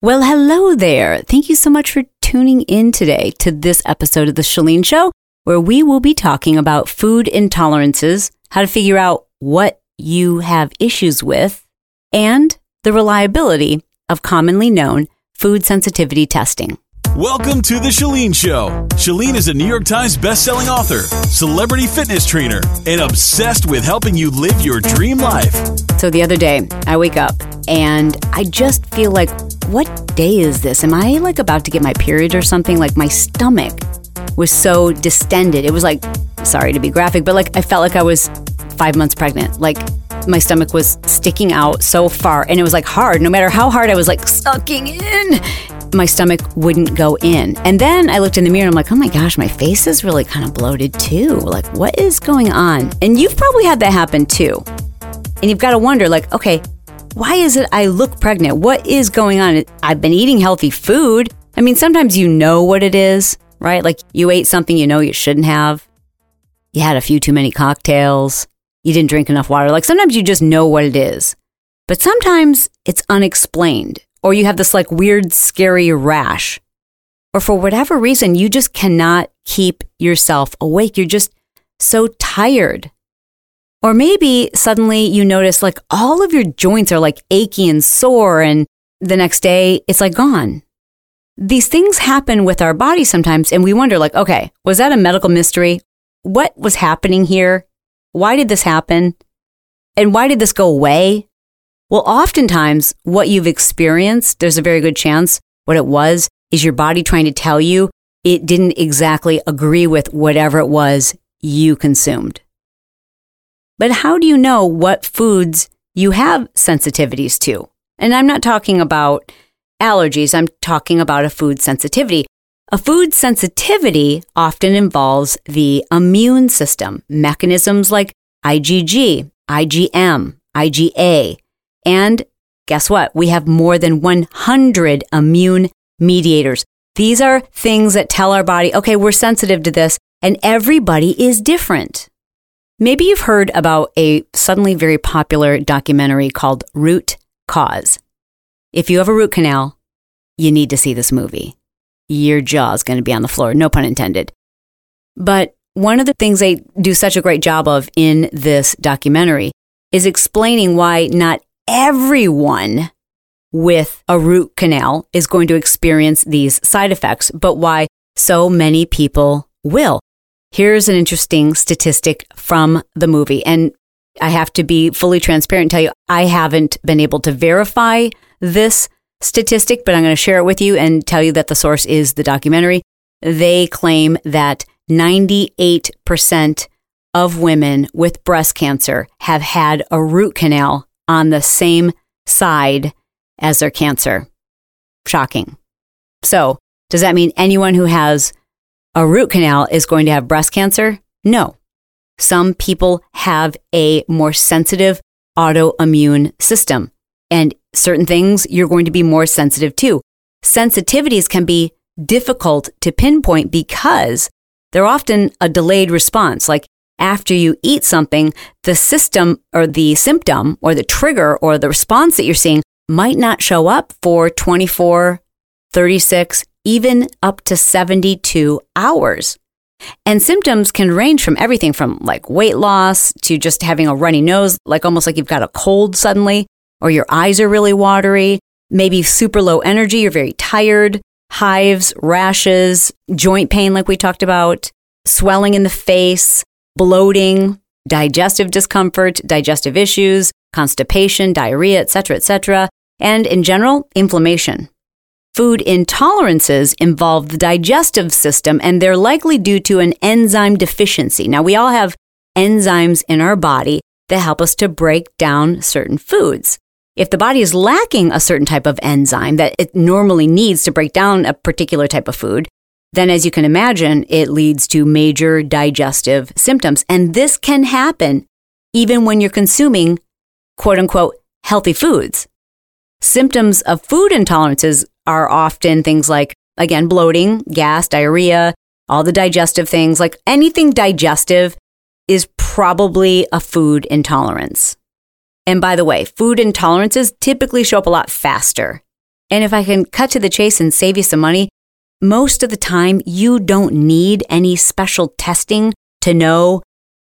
Well, hello there. Thank you so much for tuning in today to this episode of The Chalene Show, where we will be talking about food intolerances, how to figure out what you have issues with, and the reliability of commonly known food sensitivity testing. Welcome to The Chalene Show. Chalene is a New York Times bestselling author, celebrity fitness trainer, and obsessed with helping you live your dream life. So the other day, I wake up and I just feel like, what day is this? Am I like about to get my period or something? Like my stomach was so distended. It was like, sorry to be graphic, but like I felt like I was five months pregnant. Like my stomach was sticking out so far and it was like hard. No matter how hard I was like sucking in, my stomach wouldn't go in. And then I looked in the mirror and I'm like, oh my gosh, my face is really kind of bloated too. Like, what is going on? And you've probably had that happen too. And you've got to wonder, like, okay, why is it I look pregnant? What is going on? I've been eating healthy food. I mean, sometimes you know what it is, right? Like you ate something you know you shouldn't have. You had a few too many cocktails. You didn't drink enough water. Like sometimes you just know what it is. But sometimes it's unexplained or you have this like weird, scary rash, or for whatever reason, you just cannot keep yourself awake. You're just so tired. Or maybe suddenly you notice like all of your joints are like achy and sore, and the next day it's like gone. These things happen with our body sometimes, and we wonder, like, okay, was that a medical mystery? What was happening here? Why did this happen? And why did this go away? Well, oftentimes, what you've experienced, there's a very good chance what it was is your body trying to tell you it didn't exactly agree with whatever it was you consumed. But how do you know what foods you have sensitivities to? And I'm not talking about allergies, I'm talking about a food sensitivity. A food sensitivity often involves the immune system, mechanisms like IgG, IgM, IgA, and guess what? We have more than 100 immune mediators. These are things that tell our body, okay, we're sensitive to this, and everybody is different. Maybe you've heard about a suddenly very popular documentary called Root Cause. If you have a root canal, you need to see this movie. Your jaw's going to be on the floor, no pun intended. But one of the things they do such a great job of in this documentary is explaining why not everyone with a root canal is going to experience these side effects, but why so many people will. Here's an interesting statistic from the movie. And I have to be fully transparent and tell you, I haven't been able to verify this statistic, but I'm going to share it with you and tell you that the source is the documentary. They claim that 98% of women with breast cancer have had a root canal on the same side as their cancer. Shocking. So, does that mean anyone who has a root canal is going to have breast cancer? No. Some people have a more sensitive autoimmune system, and certain things you're going to be more sensitive to. Sensitivities can be difficult to pinpoint because they're often a delayed response. Like after you eat something, the system or the symptom or the trigger or the response that you're seeing might not show up for 24, 36, even up to 72 hours. And symptoms can range from everything from like weight loss to just having a runny nose, like almost like you've got a cold suddenly, or your eyes are really watery, maybe super low energy, you're very tired, hives, rashes, joint pain, like we talked about, swelling in the face, bloating, digestive discomfort, digestive issues, constipation, diarrhea, etc., etc., and in general, inflammation. Food intolerances involve the digestive system and they're likely due to an enzyme deficiency. Now, we all have enzymes in our body that help us to break down certain foods. if the body is lacking a certain type of enzyme that it normally needs to break down a particular type of food, then as you can imagine, it leads to major digestive symptoms. And this can happen even when you're consuming quote unquote healthy foods. Symptoms of food intolerances are often things like, again, bloating, gas, diarrhea, all the digestive things, like anything digestive is probably a food intolerance. And by the way, food intolerances typically show up a lot faster. And if I can cut to the chase and save you some money, most of the time you don't need any special testing to know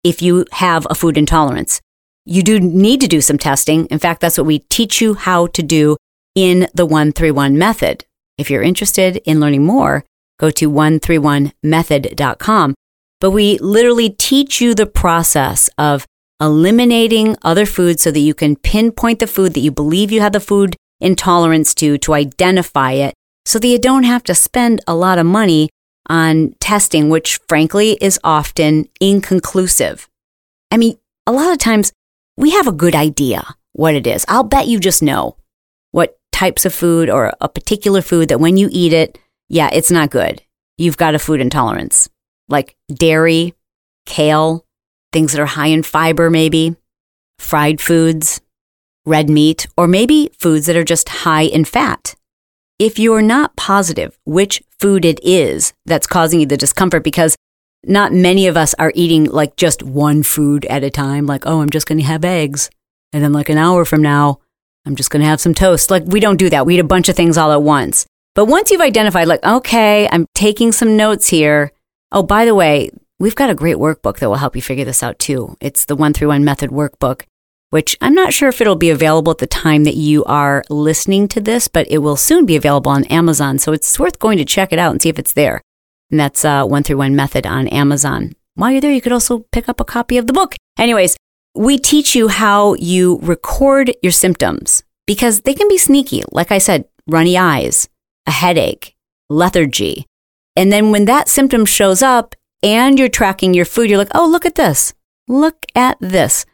if you have a food intolerance. You do need to do some testing. In fact, that's what we teach you how to do in the 131 method. If you're interested in learning more, go to 131method.com. But we literally teach you the process of eliminating other foods so that you can pinpoint the food that you believe you have the food intolerance to, to identify it, so that you don't have to spend a lot of money on testing, which frankly is often inconclusive. I mean, a lot of times we have a good idea what it is. I'll bet you just know what types of food or a particular food that when you eat it, yeah, it's not good. You've got a food intolerance, like dairy, kale, things that are high in fiber, maybe, fried foods, red meat, or maybe foods that are just high in fat. If you're not positive which food it is that's causing you the discomfort, because not many of us are eating like just one food at a time, like, oh, I'm just going to have eggs. And then, like, an hour from now, I'm just going to have some toast. Like, we don't do that. We eat a bunch of things all at once. But once you've identified, like, okay, I'm taking some notes here. Oh, by the way, We've got a great workbook that will help you figure this out too. It's the 131 Method Workbook, which I'm not sure if it'll be available at the time that you are listening to this, but it will soon be available on Amazon. So it's worth going to check it out and see if it's there. And that's uh, 131 Method on Amazon. While you're there, you could also pick up a copy of the book. Anyways, we teach you how you record your symptoms because they can be sneaky. Like I said, runny eyes, a headache, lethargy. And then when that symptom shows up, and you're tracking your food, you're like, oh, look at this. Look at this.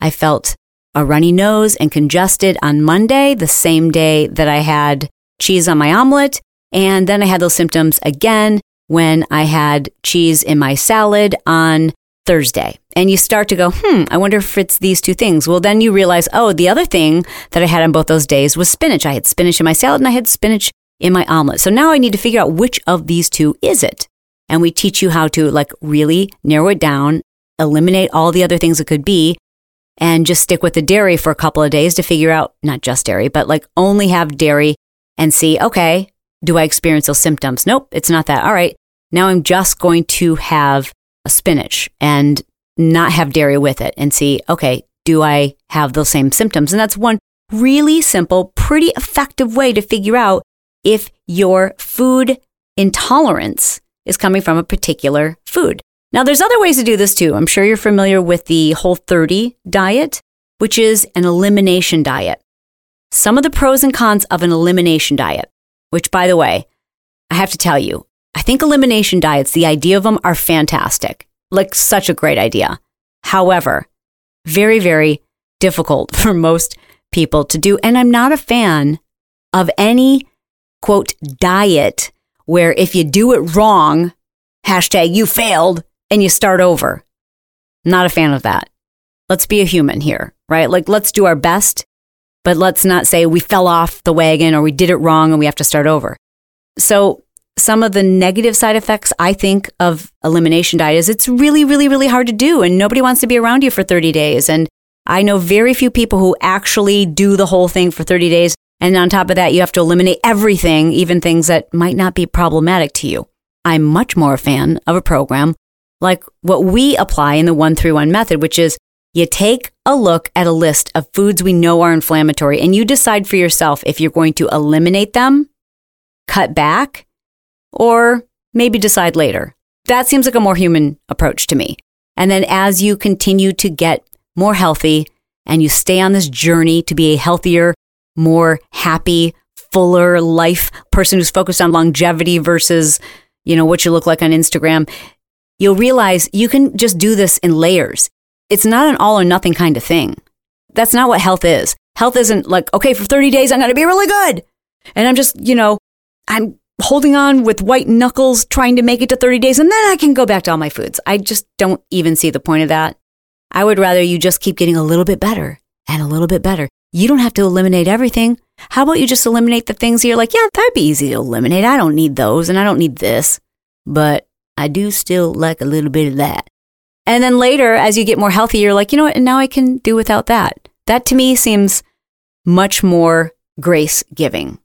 I felt a runny nose and congested on Monday, the same day that I had cheese on my omelet. And then I had those symptoms again when I had cheese in my salad on Thursday. And you start to go, hmm, I wonder if it's these two things. Well, then you realize, oh, the other thing that I had on both those days was spinach. I had spinach in my salad and I had spinach in my omelet. So now I need to figure out which of these two is it and we teach you how to like really narrow it down, eliminate all the other things it could be, and just stick with the dairy for a couple of days to figure out not just dairy, but like only have dairy and see, okay, do I experience those symptoms? Nope, it's not that. All right, now I'm just going to have a spinach and not have dairy with it and see, okay, do I have those same symptoms? And that's one really simple, pretty effective way to figure out if your food intolerance is coming from a particular food. Now, there's other ways to do this too. I'm sure you're familiar with the Whole 30 diet, which is an elimination diet. Some of the pros and cons of an elimination diet, which, by the way, I have to tell you, I think elimination diets, the idea of them are fantastic, like such a great idea. However, very, very difficult for most people to do. And I'm not a fan of any quote diet where if you do it wrong, hashtag you failed, and you start over. Not a fan of that. Let's be a human here, right? Like, let's do our best, but let's not say we fell off the wagon or we did it wrong and we have to start over. So, some of the negative side effects I think of elimination diet is it's really, really, really hard to do, and nobody wants to be around you for 30 days. And I know very few people who actually do the whole thing for 30 days and on top of that, you have to eliminate everything, even things that might not be problematic to you. I'm much more a fan of a program like what we apply in the 131 method, which is you take a look at a list of foods we know are inflammatory and you decide for yourself if you're going to eliminate them, cut back, or maybe decide later. That seems like a more human approach to me. And then as you continue to get more healthy and you stay on this journey to be a healthier, more happy, fuller life person who's focused on longevity versus, you know, what you look like on Instagram, you'll realize you can just do this in layers. It's not an all or nothing kind of thing. That's not what health is. Health isn't like, okay, for 30 days, I'm going to be really good. And I'm just, you know, I'm holding on with white knuckles trying to make it to 30 days and then I can go back to all my foods. I just don't even see the point of that. I would rather you just keep getting a little bit better and a little bit better. You don't have to eliminate everything. How about you just eliminate the things you're like, yeah, that'd be easy to eliminate. I don't need those and I don't need this. But I do still like a little bit of that. And then later, as you get more healthy, you're like, you know what? And now I can do without that. That to me seems much more grace giving.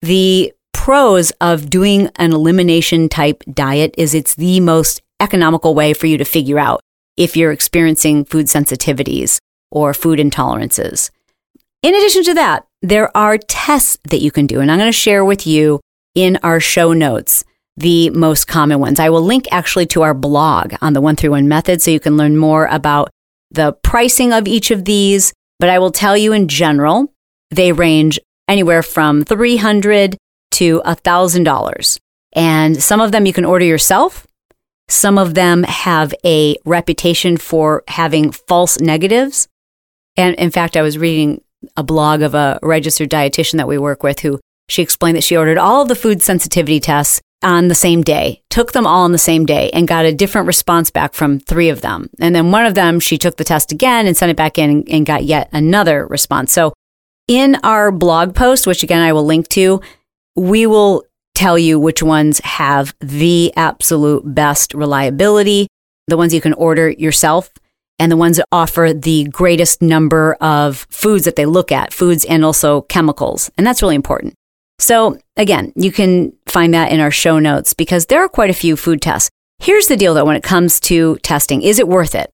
The pros of doing an elimination type diet is it's the most economical way for you to figure out if you're experiencing food sensitivities or food intolerances. In addition to that, there are tests that you can do, and I'm going to share with you in our show notes the most common ones. I will link actually to our blog on the 131 method so you can learn more about the pricing of each of these. But I will tell you in general, they range anywhere from 300 to $1,000. And some of them you can order yourself. Some of them have a reputation for having false negatives. And in fact, I was reading a blog of a registered dietitian that we work with who she explained that she ordered all the food sensitivity tests on the same day, took them all on the same day, and got a different response back from three of them. And then one of them, she took the test again and sent it back in and, got yet another response. So in our blog post, which again I will link to, we will tell you which ones have the absolute best reliability, the ones you can order yourself, and the ones that offer the greatest number of foods that they look at, foods and also chemicals. And that's really important. So, again, you can find that in our show notes because there are quite a few food tests. Here's the deal though when it comes to testing is it worth it?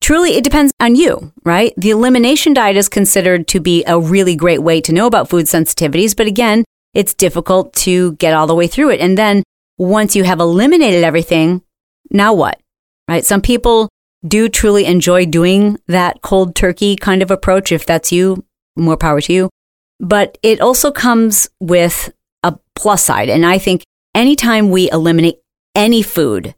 Truly, it depends on you, right? The elimination diet is considered to be a really great way to know about food sensitivities, but again, it's difficult to get all the way through it. And then once you have eliminated everything, now what? Right? Some people do truly enjoy doing that cold turkey kind of approach. If that's you, more power to you. But it also comes with a plus side. And I think anytime we eliminate any food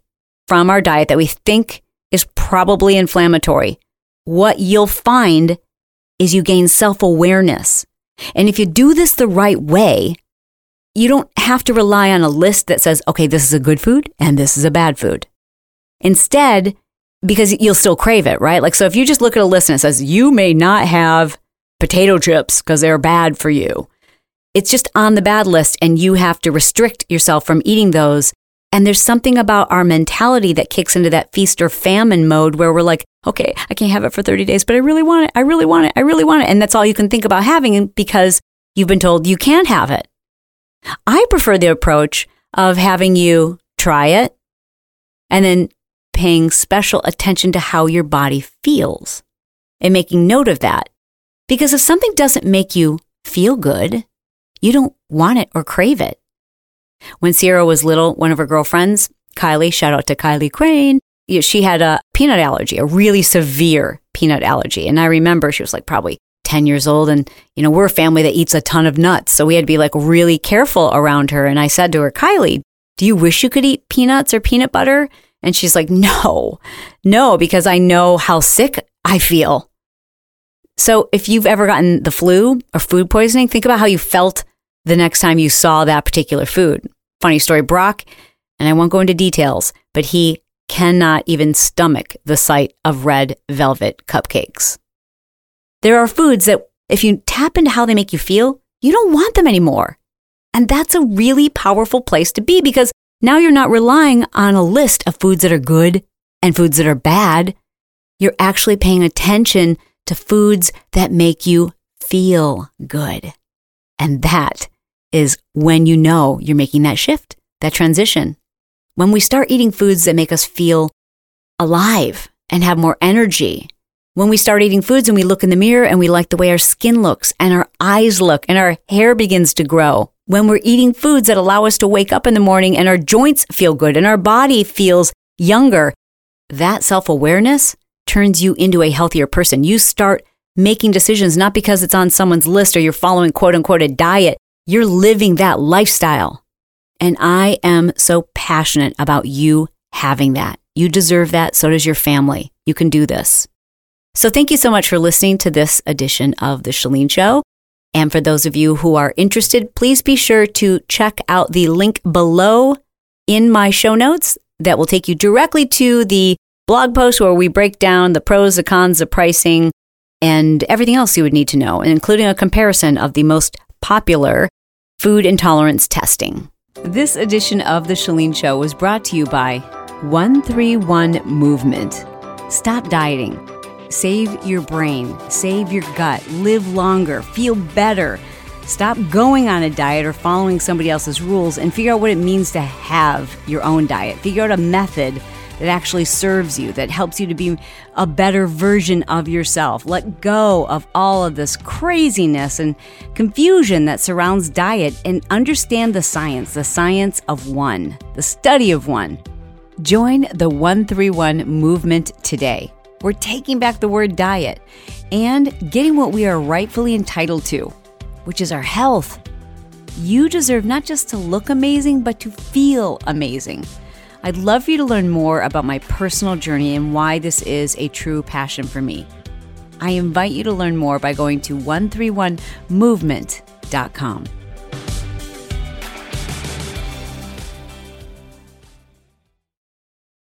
from our diet that we think is probably inflammatory, what you'll find is you gain self awareness. And if you do this the right way, you don't have to rely on a list that says, okay, this is a good food and this is a bad food. Instead, because you'll still crave it, right? Like, so if you just look at a list and it says, you may not have potato chips because they're bad for you. It's just on the bad list, and you have to restrict yourself from eating those. And there's something about our mentality that kicks into that feast or famine mode where we're like, okay, I can't have it for 30 days, but I really want it. I really want it. I really want it. And that's all you can think about having because you've been told you can't have it. I prefer the approach of having you try it and then paying special attention to how your body feels and making note of that. Because if something doesn't make you feel good, you don't want it or crave it. When Sierra was little, one of her girlfriends, Kylie, shout out to Kylie Crane, she had a peanut allergy, a really severe peanut allergy. And I remember she was like probably 10 years old. And, you know, we're a family that eats a ton of nuts. So we had to be like really careful around her. And I said to her, Kylie, do you wish you could eat peanuts or peanut butter? And she's like, no, no, because I know how sick I feel so if you've ever gotten the flu or food poisoning, think about how you felt the next time you saw that particular food. Funny story, Brock, and I won't go into details, but he cannot even stomach the sight of red velvet cupcakes. There are foods that, if you tap into how they make you feel, you don't want them anymore. And that's a really powerful place to be because now you're not relying on a list of foods that are good and foods that are bad. You're actually paying attention to foods that make you feel good. And that is when you know you're making that shift, that transition. When we start eating foods that make us feel alive and have more energy. When we start eating foods and we look in the mirror and we like the way our skin looks and our eyes look and our hair begins to grow. When we're eating foods that allow us to wake up in the morning and our joints feel good and our body feels younger, that self awareness turns you into a healthier person. You start making decisions not because it's on someone's list or you're following quote unquote a diet. You're living that lifestyle. And I am so passionate about you having that. You deserve that. So does your family. You can do this. So thank you so much for listening to this edition of The Chalene Show. And for those of you who are interested, please be sure to check out the link below in my show notes that will take you directly to the blog post where we break down the pros, the cons, the pricing, and everything else you would need to know, including a comparison of the most popular food intolerance testing. This edition of The Chalene Show was brought to you by 131 Movement. Stop dieting. Save your brain, save your gut, live longer, feel better. Stop going on a diet or following somebody else's rules and figure out what it means to have your own diet. Figure out a method that actually serves you, that helps you to be a better version of yourself. Let go of all of this craziness and confusion that surrounds diet and understand the science, the science of one, the study of one. Join the 131 movement today. We're taking back the word diet and getting what we are rightfully entitled to, which is our health. You deserve not just to look amazing, but to feel amazing. I'd love for you to learn more about my personal journey and why this is a true passion for me. I invite you to learn more by going to 131movement.com.